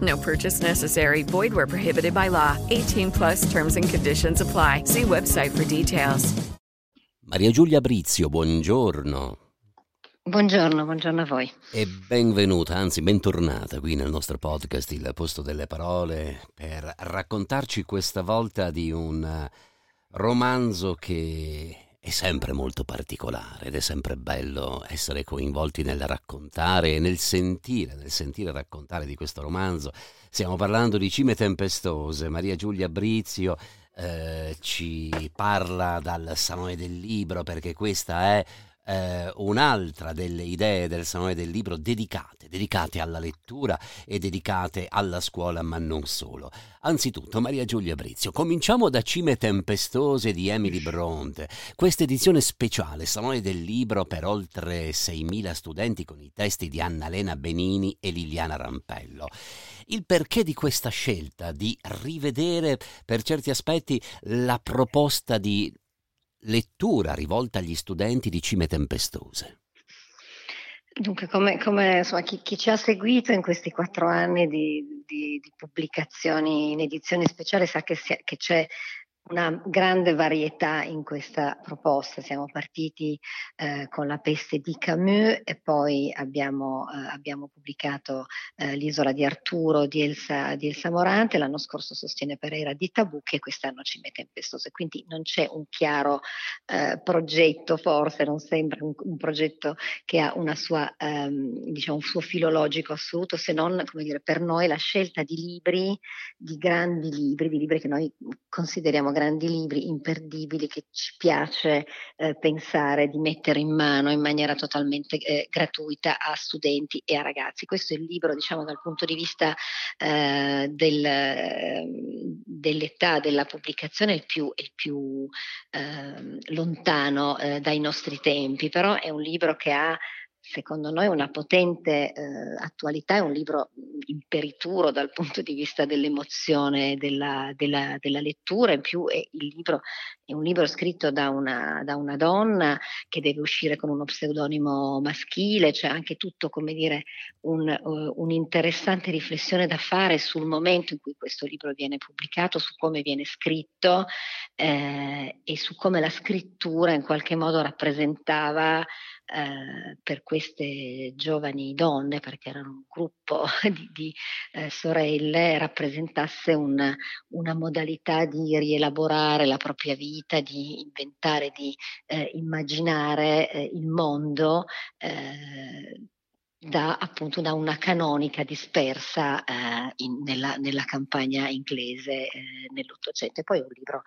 No purchase necessary. Void where prohibited by law. 18 plus terms and conditions apply. See website for details. Maria Giulia Brizio, buongiorno. Buongiorno, buongiorno a voi. E benvenuta, anzi bentornata qui nel nostro podcast Il posto delle parole per raccontarci questa volta di un romanzo che è sempre molto particolare ed è sempre bello essere coinvolti nel raccontare e nel sentire, nel sentire raccontare di questo romanzo. Stiamo parlando di Cime Tempestose, Maria Giulia Brizio eh, ci parla dal Salone del Libro perché questa è eh, un'altra delle idee del Salone del Libro dedicate, dedicate alla lettura e dedicate alla scuola, ma non solo. Anzitutto, Maria Giulia Brizio, cominciamo da Cime Tempestose di Emily Bronte, questa edizione speciale Salone del Libro per oltre 6.000 studenti con i testi di Annalena Benini e Liliana Rampello. Il perché di questa scelta di rivedere per certi aspetti la proposta di lettura rivolta agli studenti di Cime Tempestose? Dunque, come, come insomma, chi, chi, ci ha seguito in questi quattro anni di, di, di pubblicazioni in edizione speciale sa che, si, che c'è una grande varietà in questa proposta. Siamo partiti eh, con La peste di Camus e poi abbiamo, eh, abbiamo pubblicato eh, L'isola di Arturo di Elsa, di Elsa, Morante, l'anno scorso sostiene Pereira di Tabucchi e quest'anno ci mette Tempestose. Quindi non c'è un chiaro eh, progetto, forse non sembra un, un, progetto che ha una sua, ehm, diciamo, un suo filologico assoluto, se non, come dire, per noi la scelta di libri, di grandi libri, di libri che noi consideriamo grandi libri imperdibili che ci piace eh, pensare di mettere in mano in maniera totalmente eh, gratuita a studenti e a ragazzi. Questo è il libro, diciamo, dal punto di vista eh, del, dell'età della pubblicazione, il più, il più ehm, lontano eh, dai nostri tempi, però è un libro che ha secondo noi una potente eh, attualità, è un libro imperituro dal punto di vista dell'emozione della, della, della lettura, in più è, libro è un libro scritto da una, da una, donna che deve uscire con uno pseudonimo maschile, c'è anche tutto, come dire, un, uh, un'interessante riflessione da fare sul momento in cui questo libro viene pubblicato, su come viene scritto eh, e su come la scrittura in qualche modo rappresentava eh, per queste giovani donne, perché erano un gruppo di, di eh, sorelle, rappresentasse un, una modalità di rielaborare la propria vita, di inventare, di eh, immaginare eh, il mondo eh, da, appunto, da una canonica dispersa eh, in, nella, nella, campagna inglese eh, nell'Ottocento. E poi un libro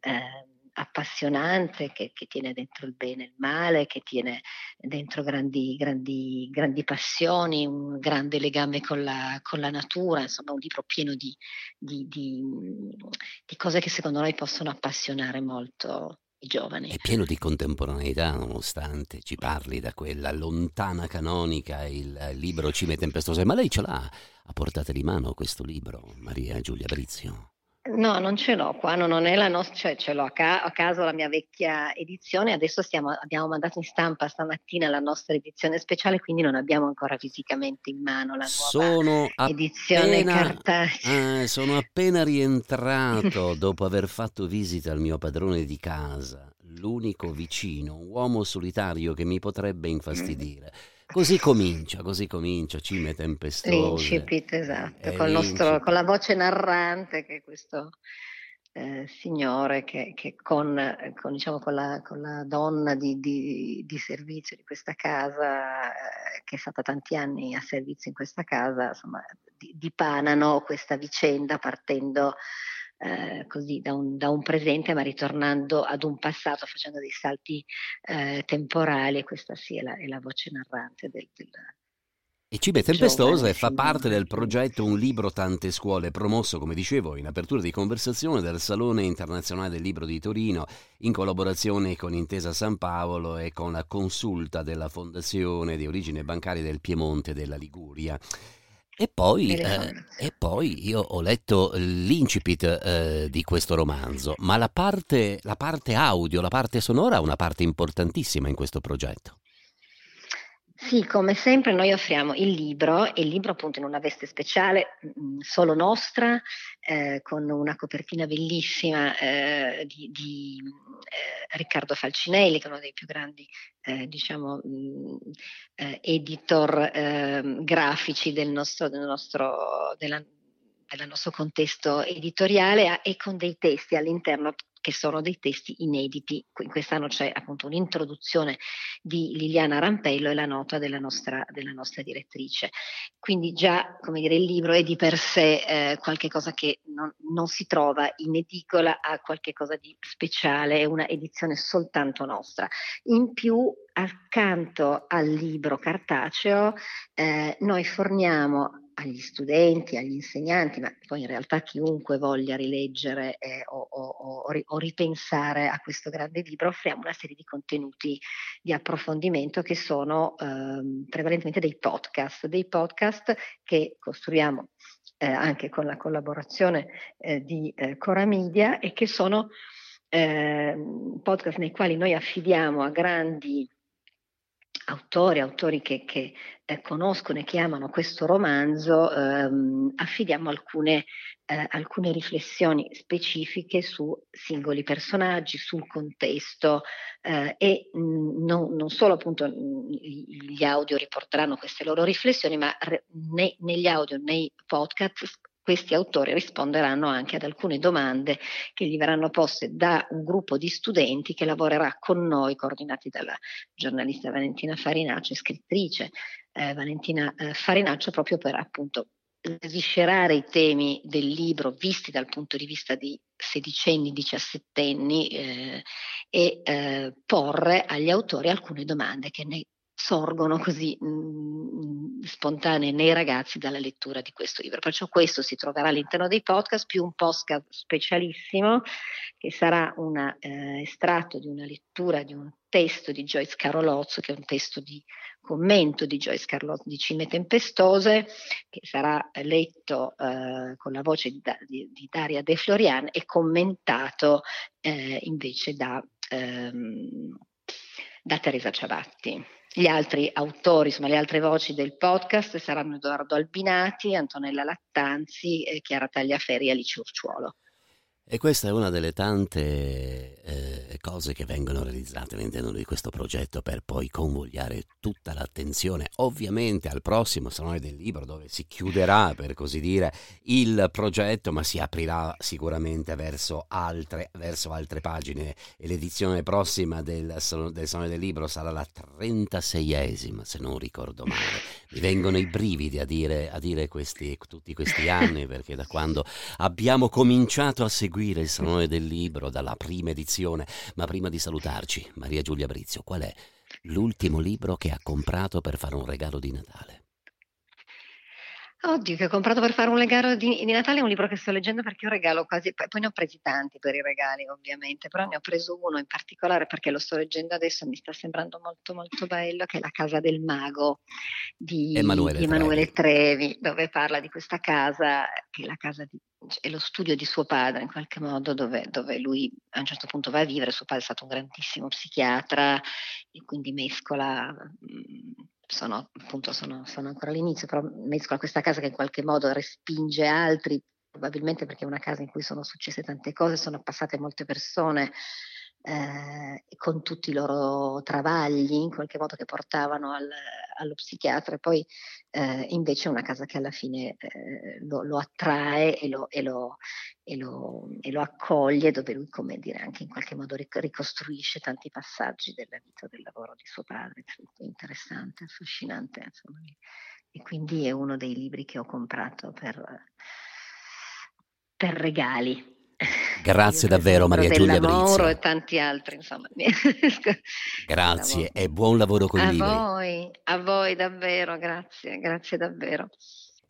eh, appassionante che, che, tiene dentro il bene e il male, che tiene dentro grandi, grandi, grandi passioni, un grande legame con la, con la natura, insomma un libro pieno di, di, di, di cose che secondo noi possono appassionare molto giovani. È pieno di contemporaneità, nonostante ci parli da quella lontana canonica, il libro Cime Tempestose. Ma lei ce l'ha a portata di mano questo libro, Maria Giulia Brizio? No, non ce l'ho qua, no, non è la nostra, cioè ce l'ho a, ca- a caso la mia vecchia edizione, adesso stiamo, abbiamo mandato in stampa stamattina la nostra edizione speciale, quindi non abbiamo ancora fisicamente in mano la sono edizione appena, cartacea. Eh, sono appena rientrato dopo aver fatto visita al mio padrone di casa, l'unico vicino, uomo solitario che mi potrebbe infastidire. Così comincia, così comincia, cime tempestose. L'incipit, esatto, con, nostro, con, la voce narrante che questo eh, signore che, che con, con, diciamo, con, la, con, la, donna di, di, di, servizio di questa casa, eh, che è stata tanti anni a servizio in questa casa, insomma, dipanano questa vicenda partendo eh, così da un, da un, presente ma ritornando ad un passato facendo dei salti eh, temporali e questa sì è la, è la voce narrante del, del, e Cibe Tempestose fa parte del progetto Un libro tante scuole, promosso, come dicevo, in apertura di conversazione dal Salone Internazionale del Libro di Torino, in collaborazione con Intesa San Paolo e con la consulta della Fondazione di origine bancaria del Piemonte della Liguria. E poi, eh, e poi, io ho letto l'incipit eh, di questo romanzo, ma la parte, la parte audio, la parte sonora ha una parte importantissima in questo progetto. Sì, come sempre noi offriamo il libro, il libro appunto in una veste speciale, mm, solo nostra, eh, con una copertina bellissima eh, di, di eh, Riccardo Falcinelli, che è uno dei più grandi, eh, diciamo, mh, mm, eh, editor ehm, grafici del nostro, del nostro, della, del nostro contesto editoriale e con dei testi all'interno che sono dei testi inediti. Quest'anno c'è appunto un'introduzione di Liliana Rampello e la nota della nostra, della nostra direttrice. Quindi già, come dire, il libro è di per sé eh, qualche cosa che non, non, si trova in edicola, ha qualche cosa di speciale, è una edizione soltanto nostra. In più, accanto al libro cartaceo, eh, noi forniamo agli studenti, agli insegnanti, ma poi in realtà chiunque voglia rileggere eh, o, o, o, ripensare a questo grande libro, offriamo una serie di contenuti di approfondimento che sono eh, prevalentemente dei podcast, dei podcast che costruiamo eh, anche con la collaborazione eh, di eh, Cora Media e che sono ehm, podcast nei quali noi affidiamo a grandi autori, autori che, che eh, conoscono e che amano questo romanzo, ehm, affidiamo alcune, eh, alcune, riflessioni specifiche su singoli personaggi, sul contesto eh, e mh, mm, non, non, solo appunto gli audio riporteranno queste loro riflessioni, ma re, ne, negli audio, nei podcast questi autori risponderanno anche ad alcune domande che gli verranno poste da un gruppo di studenti che lavorerà con noi, coordinati dalla giornalista Valentina Farinaccio, scrittrice eh, Valentina eh, Farinaccio, proprio per appunto sviscerare i temi del libro visti dal punto di vista di sedicenni, diciassettenni eh, e eh, porre agli autori alcune domande che ne sorgono così mh, mm, spontanee nei ragazzi dalla lettura di questo libro. Perciò questo si troverà all'interno dei podcast, più un podcast specialissimo che sarà un eh, estratto di una lettura di un testo di Joyce Carolozzo, che è un testo di commento di Joyce Carolozzo di Cime Tempestose, che sarà letto eh, con la voce di, di, di, Daria De Florian e commentato eh, invece da, ehm, da Teresa Ciabatti. Gli altri autori, insomma le altre voci del podcast saranno Edoardo Albinati, Antonella Lattanzi, Chiara Tagliaferri e Alice Urciuolo. E questa è una delle tante eh, cose che vengono realizzate all'interno di questo progetto per poi convogliare tutta l'attenzione ovviamente al prossimo Salone del Libro dove si chiuderà per così dire il progetto ma si aprirà sicuramente verso altre, verso altre pagine e l'edizione prossima del, del Salone del Libro sarà la 36esima se non ricordo male. Mi vengono i brividi a dire, a dire questi, tutti questi anni perché da quando abbiamo cominciato a seguire seguire il Salone del Libro dalla prima edizione, ma prima di salutarci, Maria Giulia Brizio, qual è l'ultimo libro che ha comprato per fare un regalo di Natale? Oddio, che ho comprato per fare un regalo di, di, Natale è un libro che sto leggendo perché io regalo quasi, poi ne ho presi tanti per i regali ovviamente, però ne ho preso uno in particolare perché lo sto leggendo adesso e mi sta sembrando molto molto bello, che è La casa del mago di Emanuele, di Emanuele Trevi. Trevi, dove parla di questa casa, che è la casa di, è lo studio di suo padre in qualche modo, dove, dove lui a un certo punto va a vivere, suo padre è stato un grandissimo psichiatra e quindi mescola... Sono appunto sono, sono ancora all'inizio, però mescola questa casa che in qualche modo respinge altri, probabilmente perché è una casa in cui sono successe tante cose, sono passate molte persone eh, con tutti i loro travagli in qualche modo che portavano al, allo psichiatra, poi eh, invece è una casa che alla fine eh, lo, lo, attrae e lo, e, lo, e, e lo, accoglie, dove lui, come dire, anche in qualche modo ricostruisce tanti passaggi della vita, del lavoro di suo padre, interessante, affascinante. Insomma. E quindi è uno dei libri che ho comprato per, per regali Grazie davvero Maria Giulia Brizio. e tanti altri, insomma. grazie e buon lavoro con i libri. A voi, a voi davvero, grazie, grazie davvero.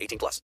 18 plus.